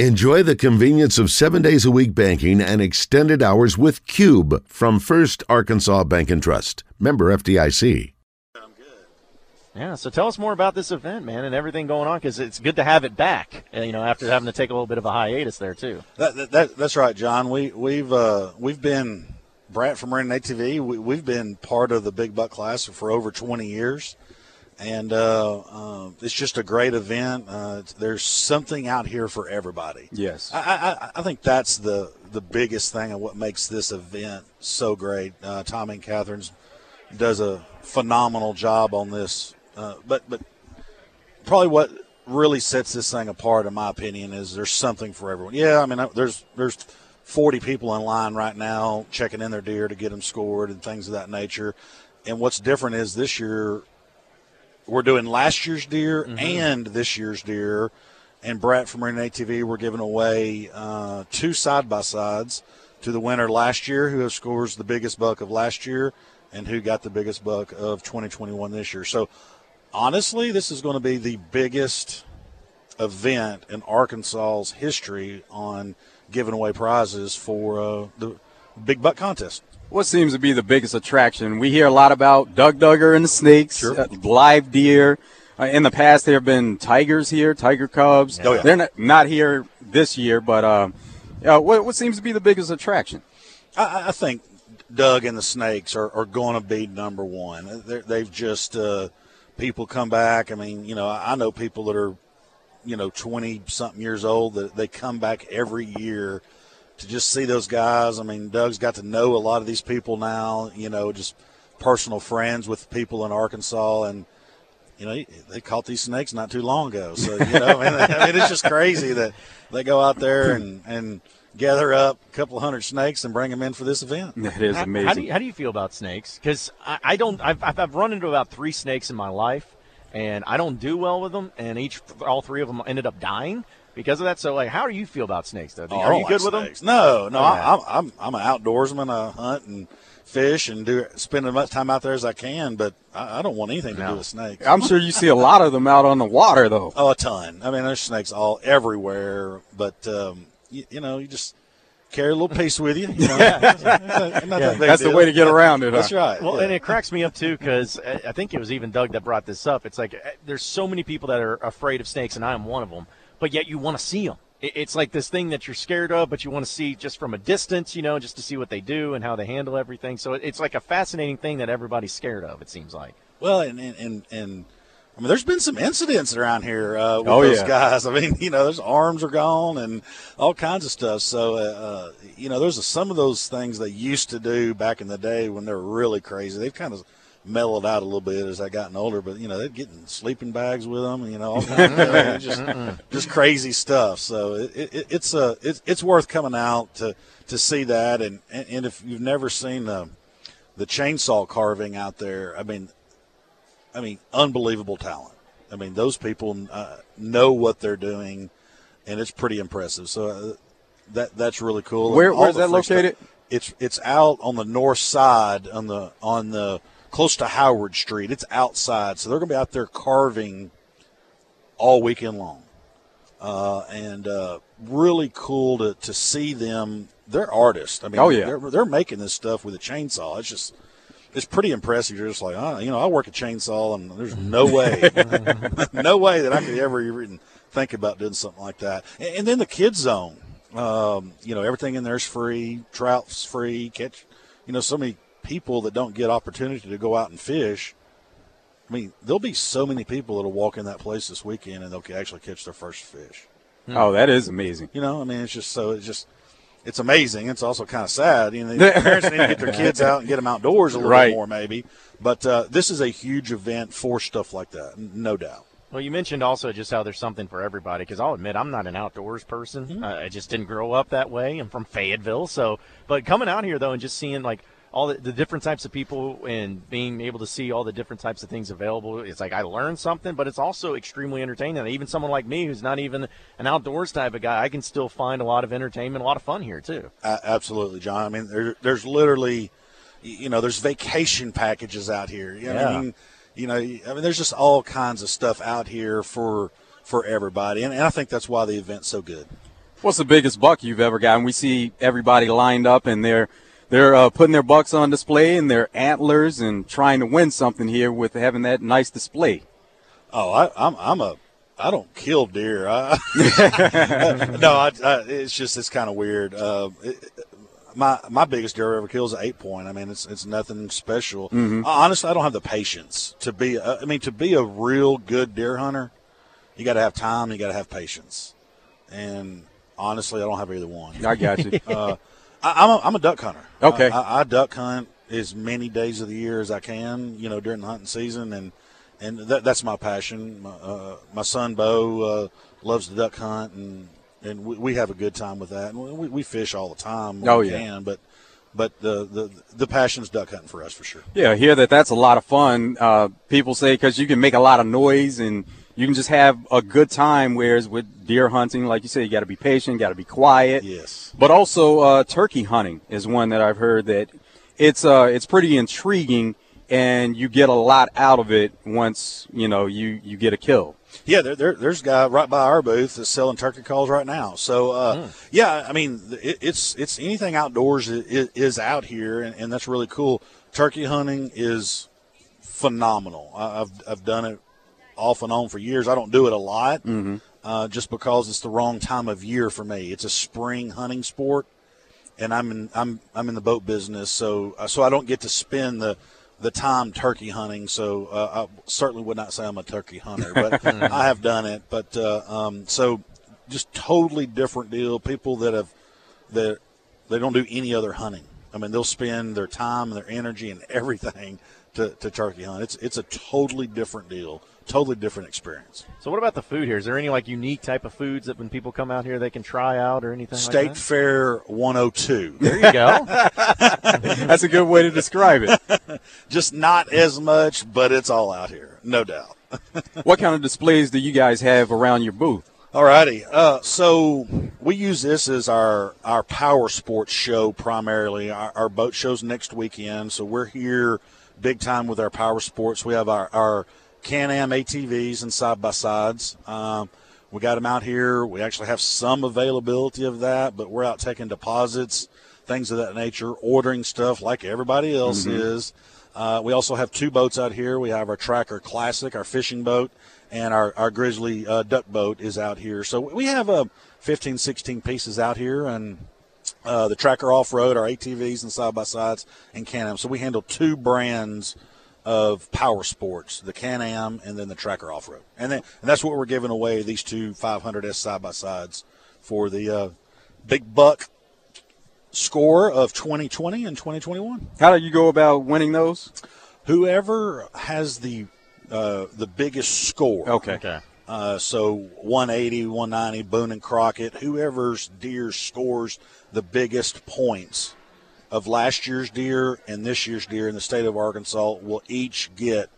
Enjoy the convenience of seven days a week banking and extended hours with Cube from First Arkansas Bank and Trust. Member FDIC. Yeah, so tell us more about this event, man, and everything going on because it's good to have it back. uh, You know, after having to take a little bit of a hiatus there too. That, that, that, that's right, John. We we've uh, we've been Bradford Marine ATV. We, we've been part of the Big Buck Classic for over 20 years, and uh, uh, it's just a great event. Uh, there's something out here for everybody. Yes. I, I, I think that's the the biggest thing and what makes this event so great. Uh, Tommy and Catherine's does a phenomenal job on this, uh, but but probably what really sets this thing apart, in my opinion, is there's something for everyone. Yeah, I mean, there's there's 40 people in line right now checking in their deer to get them scored and things of that nature. And what's different is this year we're doing last year's deer and this year's deer. And Bradford Marine ATV, we're giving away uh, two side by sides to the winner last year, who scores the biggest buck of last year, and who got the biggest buck of 2021 this year. So, honestly, this is going to be the biggest event in Arkansas's history on giving away prizes for uh, the big buck contest. What seems to be the biggest attraction? We hear a lot about Doug Duggar and the Snakes, Sure. uh, live deer. Uh, in the past, there have been tigers here, tiger cubs. Oh, yeah. They're not, not here this year, but uh, what, what seems to be the biggest attraction? I, I think Doug and the Snakes are, are going to be number one. They're, they've just uh, people come back. I mean, you know, I I know people that are, you know, twenty something years old that they come back every year to just see those guys. I mean, Doug's got to know a lot of these people now. You know, just personal friends with people in Arkansas and. You know, they caught these snakes not too long ago. So, you know, I mean, I mean, it's just crazy that they go out there and, and gather up a couple hundred snakes and bring them in for this event. It is amazing. How do you, how do you feel about snakes? Because I, I don't. I've, I've I've run into about three snakes in my life, and I don't do well with them. And each, all three of them ended up dying because of that. So, like, how do you feel about snakes? Though, Oh, are don't you good like with snakes. No, no, Oh, I, yeah. I'm, I'm I'm an outdoorsman. I hunt and fish and do spend as much time out there as I can, but I, I don't want anything to No. do with snakes. I'm sure you see a lot of them out on the water, though. Oh, a ton. I mean, there's snakes all everywhere, but um, you, you know, you just carry a little piece with you. you know? Not that big That's the way to get around it. That's huh? right. Well, yeah. and it cracks me up too because I think it was even Doug that brought this up. It's like uh, there's so many people that are afraid of snakes, and I am one of them. But yet you want to see them. It's like this thing that you're scared of, but you want to see just from a distance, you know, just to see what they do and how they handle everything. So it's like a fascinating thing that everybody's scared of. It seems like. Well, and and and, and I mean, there's been some incidents around here uh, with Oh, those yeah. guys. I mean, you know, those arms are gone and all kinds of stuff. So, uh, uh, you know, there's some of those things they used to do back in the day when they were really crazy. They've kind of mellowed out a little bit as I gotten older, but you know, they're getting sleeping bags with them. You know, all kinds of just just crazy stuff. So it, it, it's a it's, it's worth coming out to to see that. And and, and if you've never seen the the chainsaw carving out there, I mean, I mean, unbelievable talent. I mean, those people uh, know what they're doing, and it's pretty impressive. So uh, that that's really cool. Where- where's that free stuff- located? It's it's out on the north side on the on the close to Howard Street. It's outside, so they're going to be out there carving all weekend long, uh, and uh, really cool to to see them. They're artists. I mean, Oh, yeah. they're, they're making this stuff with a chainsaw. It's just it's pretty impressive. You're just like, oh, you know, I work a chainsaw, and there's no way, no way that I could ever even think about doing something like that. And, and then the kids zone, um, you know, everything in there is free. Trout's free. Catch, you know, so many people that don't get opportunity to go out and fish. I mean, there'll be so many people that'll walk in that place this weekend and they'll actually catch their first fish. Oh, that is amazing. You know, I mean, it's just so it's just it's amazing. It's also kind of sad. You know, parents need to get their kids out and get them outdoors a little Right. bit more, maybe. But uh, this is a huge event for stuff like that, no doubt. Well, you mentioned also just how there's something for everybody. Because I'll admit I'm not an outdoors person. Uh, I just didn't grow up that way. I'm from Fayetteville, so but coming out here though and just seeing like all the, the different types of people and being able to see all the different types of things available, it's like I learned something, but it's also extremely entertaining. And even someone like me who's not even an outdoors type of guy, I can still find a lot of entertainment, a lot of fun here too. A- absolutely, John. I mean, there, there's literally, you know, there's vacation packages out here. I Yeah. mean, you know, I mean, there's just all kinds of stuff out here for for everybody, and, and I think that's why the event's so good. What's the biggest buck you've ever gotten? We see everybody lined up and they're they're uh, putting their bucks on display and their antlers and trying to win something here with having that nice display. Oh, I, I'm I'm a I don't kill deer. I, no, I, I, it's just it's kind of weird. Uh, it, my my biggest deer I ever killed is an eight point. I mean, it's it's nothing special. Mm-hmm. Honestly, I don't have the patience to be. Uh, I mean, to be a real good deer hunter, you got to have time. You got to have patience. And honestly, I don't have either one. I got you. Uh, I, I'm a, I'm a duck hunter. Okay. I, I, I duck hunt as many days of the year as I can. You know, during the hunting season, and and that, that's my passion. My, uh, my son Bo uh, loves to duck hunt, and and we, we have a good time with that. And we, we fish all the time. when Oh, we yeah. can, but but the the the passion's duck hunting for us for sure. Yeah, I hear that that's a lot of fun. Uh, people say because you can make a lot of noise and you can just have a good time. Whereas with deer hunting, like you say, you got to be patient, got to be quiet. Yes. But also, uh, turkey hunting is one that I've heard that it's uh, it's pretty intriguing, and you get a lot out of it once you know you you get a kill. Yeah, there, there, there's a guy right by our booth that's selling turkey calls right now. So, uh, yeah, I mean, it, it's it's anything outdoors is, is out here, and, and that's really cool. Turkey hunting is phenomenal. I, I've I've done it off and on for years. I don't do it a lot, uh, just because it's the wrong time of year for me. It's a spring hunting sport, and I'm in I'm I'm in the boat business, so uh, so I don't get to spend the the time turkey hunting. So uh, I certainly would not say I'm a turkey hunter, but I have done it. But uh, um, so just totally different deal. People that have that they don't do any other hunting. I mean, they'll spend their time, and their energy, and everything to, to turkey hunt. It's it's a totally different deal, totally different experience. So what about the food here? Is there any like unique type of foods that when people come out here they can try out or anything State like that? Fair 102. There you go. That's a good way to describe it. Just not as much, but it's all out here, no doubt. what kind of displays do you guys have around your booth? Alrighty. Uh, so we use this as our our power sports show primarily. Our, our boat shows next weekend, so we're here big time with our power sports. We have our our Can-Am ATVs and side by sides. Um, we got them out here. We actually have some availability of that, but we're out taking deposits, things of that nature, ordering stuff like everybody else is. Uh, we also have two boats out here. We have our Tracker Classic, our fishing boat, and our, our Grizzly uh, duck boat is out here. So we have uh, 15, 16 pieces out here, and uh, the Tracker Off Road, our ATVs and side by sides, and Can Am. So we handle two brands of power sports: the Can Am and then the Tracker Off Road. And then and that's what we're giving away these two 500s side by sides for the uh, big buck score of 2020 and 2021 How do you go about winning those? whoever has the uh, the biggest score. Okay. okay. Uh, so 180, 190, Boone and Crockett, whoever's deer scores the biggest points of last year's deer and this year's deer in the state of Arkansas will each get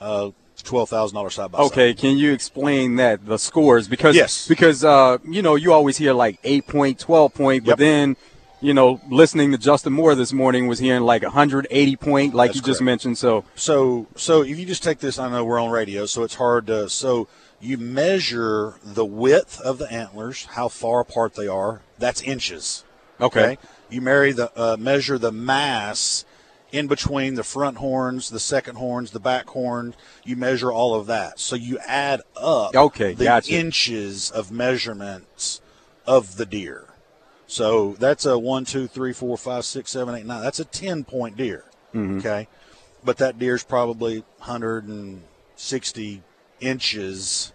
uh, twelve thousand dollars side by side. Okay, can you explain that the scores because Yes. because uh you know you always hear like 8 point 12 point but Yep. then you know listening to Justin Moore this morning was hearing like 180 point like That's you just mentioned so So, so if you just take this, I know we're on radio, so it's hard to. So you measure the width of the antlers, how far apart they are. That's inches. okay, You marry the uh, measure the mass in between the front horns, the second horns, the back horn. You measure all of that. So you add up Okay, the gotcha. inches of measurements of the deer. So that's a one, two, three, four, five, six, seven, eight, nine. That's a ten point deer. Mm-hmm. Okay, but that deer's probably 160 inches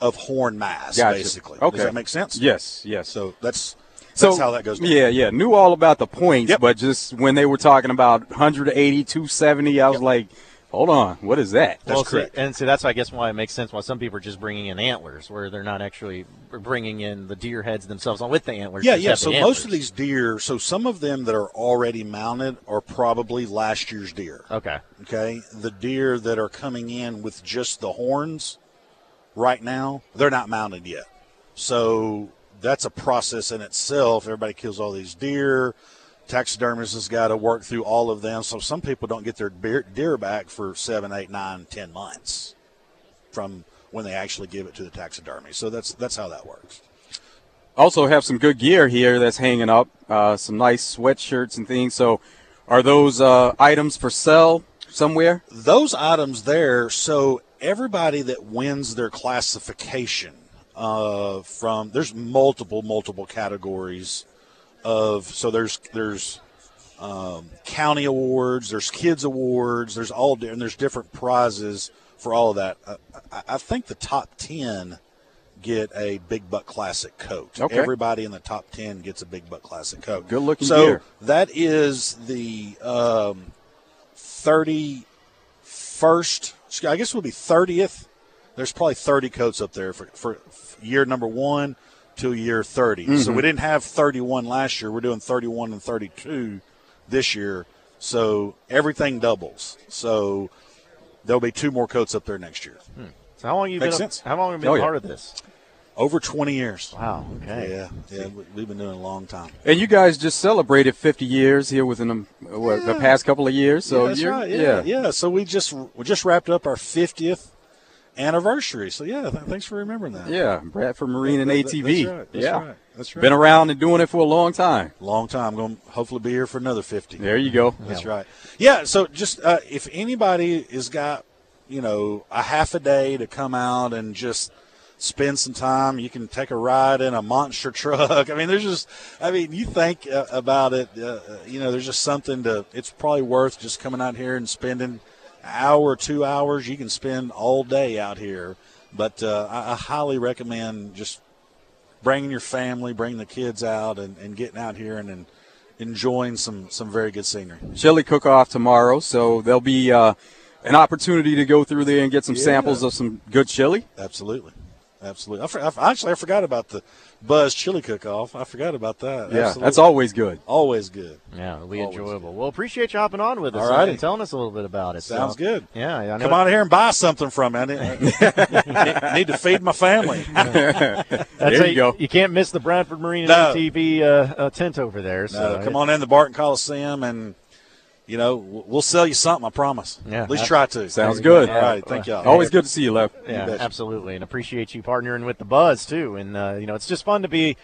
of horn mass, Gotcha. basically. Okay. Does that make sense? yes yes So that's so that's how that goes. down. yeah yeah knew all about the points Yep. but just when they were talking about 180 270 I was like hold on what is that That's well, see, correct. and see, that's I guess why it makes sense why some people are just bringing in antlers, where they're not actually bringing in the deer heads themselves with the antlers. Yeah, yeah. So the most of these deer, so some of them that are already mounted are probably last year's deer. Okay. Okay, the deer that are coming in with just the horns right now, they're not mounted yet. So that's a process in itself. Everybody kills all these deer. Taxidermist has got to work through all of them. So some people don't get their deer, deer back for seven, eight, nine, ten months from when they actually give it to the taxidermy. So that's that's how that works. also have some good gear here that's hanging up. Uh, some nice sweatshirts and things. So, are those uh, items for sale somewhere? those items there so everybody that wins their classification uh, from there's multiple multiple categories of so there's there's um, county awards there's kids awards there's all and there's different prizes for all of that I, I, I think the top 10 get a big buck classic coat Okay. everybody in the top 10 gets a big buck classic coat Good looking so gear. that is the um, 31st, I guess it would be 30th. There's probably 30 coats up there for, for year number one to year 30. So mm-hmm. we didn't have 31 last year. We're doing 31 and 32 this year. So everything doubles. So there'll be two more coats up there next year. Hmm. So how long you Makes been? sense. How long have you been Oh, a yeah. part of this? Over 20 years. Wow. Okay. Yeah, yeah, we- we've been doing it a long time. And you guys just celebrated 50 years here within the, what, the past couple of years. So yeah, that's you're, right. Yeah, yeah, So we just we just wrapped up our 50th anniversary. So yeah, th- thanks for remembering that. Yeah, Bradford Marine and That- ATV. That's right. That's yeah, right. That's right. been around and doing it for a long time. long time. Going to hopefully be here for another 50. There you go. That's right. Yeah. So just uh, if anybody has got you know a half a day to come out and just spend some time, you can take a ride in a monster truck. I mean, there's just I mean, you think uh, about it. Uh, uh, you know, there's just something to. It's probably worth just coming out here and spending hour two hours. You can spend all day out here. But uh, I, I highly recommend just bringing your family, bringing the kids out, and, and getting out here and, and enjoying some some very good scenery. Chili cook off tomorrow, so there'll be uh, an opportunity to go through there and get some Yeah. samples of some good chili. Absolutely, absolutely. I, for, I actually I forgot about the Buzz Chili Cook-Off. I forgot about that. Yeah, Absolutely. that's always good. always good. Yeah, it'll be Always enjoyable. Well, appreciate you hopping on with us All and- telling us a little bit about it. Sounds So, good. Yeah, I know Come on here and buy something from me. I need, I need to feed my family. That's There how you go. You can't miss the Bradford Marine No. and TV uh, uh, tent over there. So No, come on in the Barton Coliseum and. You know, we'll sell you something. I promise. Yeah. at least try to. Sounds good. All right, thank y'all. Always good to see you, Lef. Yeah, betcha. absolutely, and appreciate you partnering with the Buzz too. And uh, you know, it's just fun to be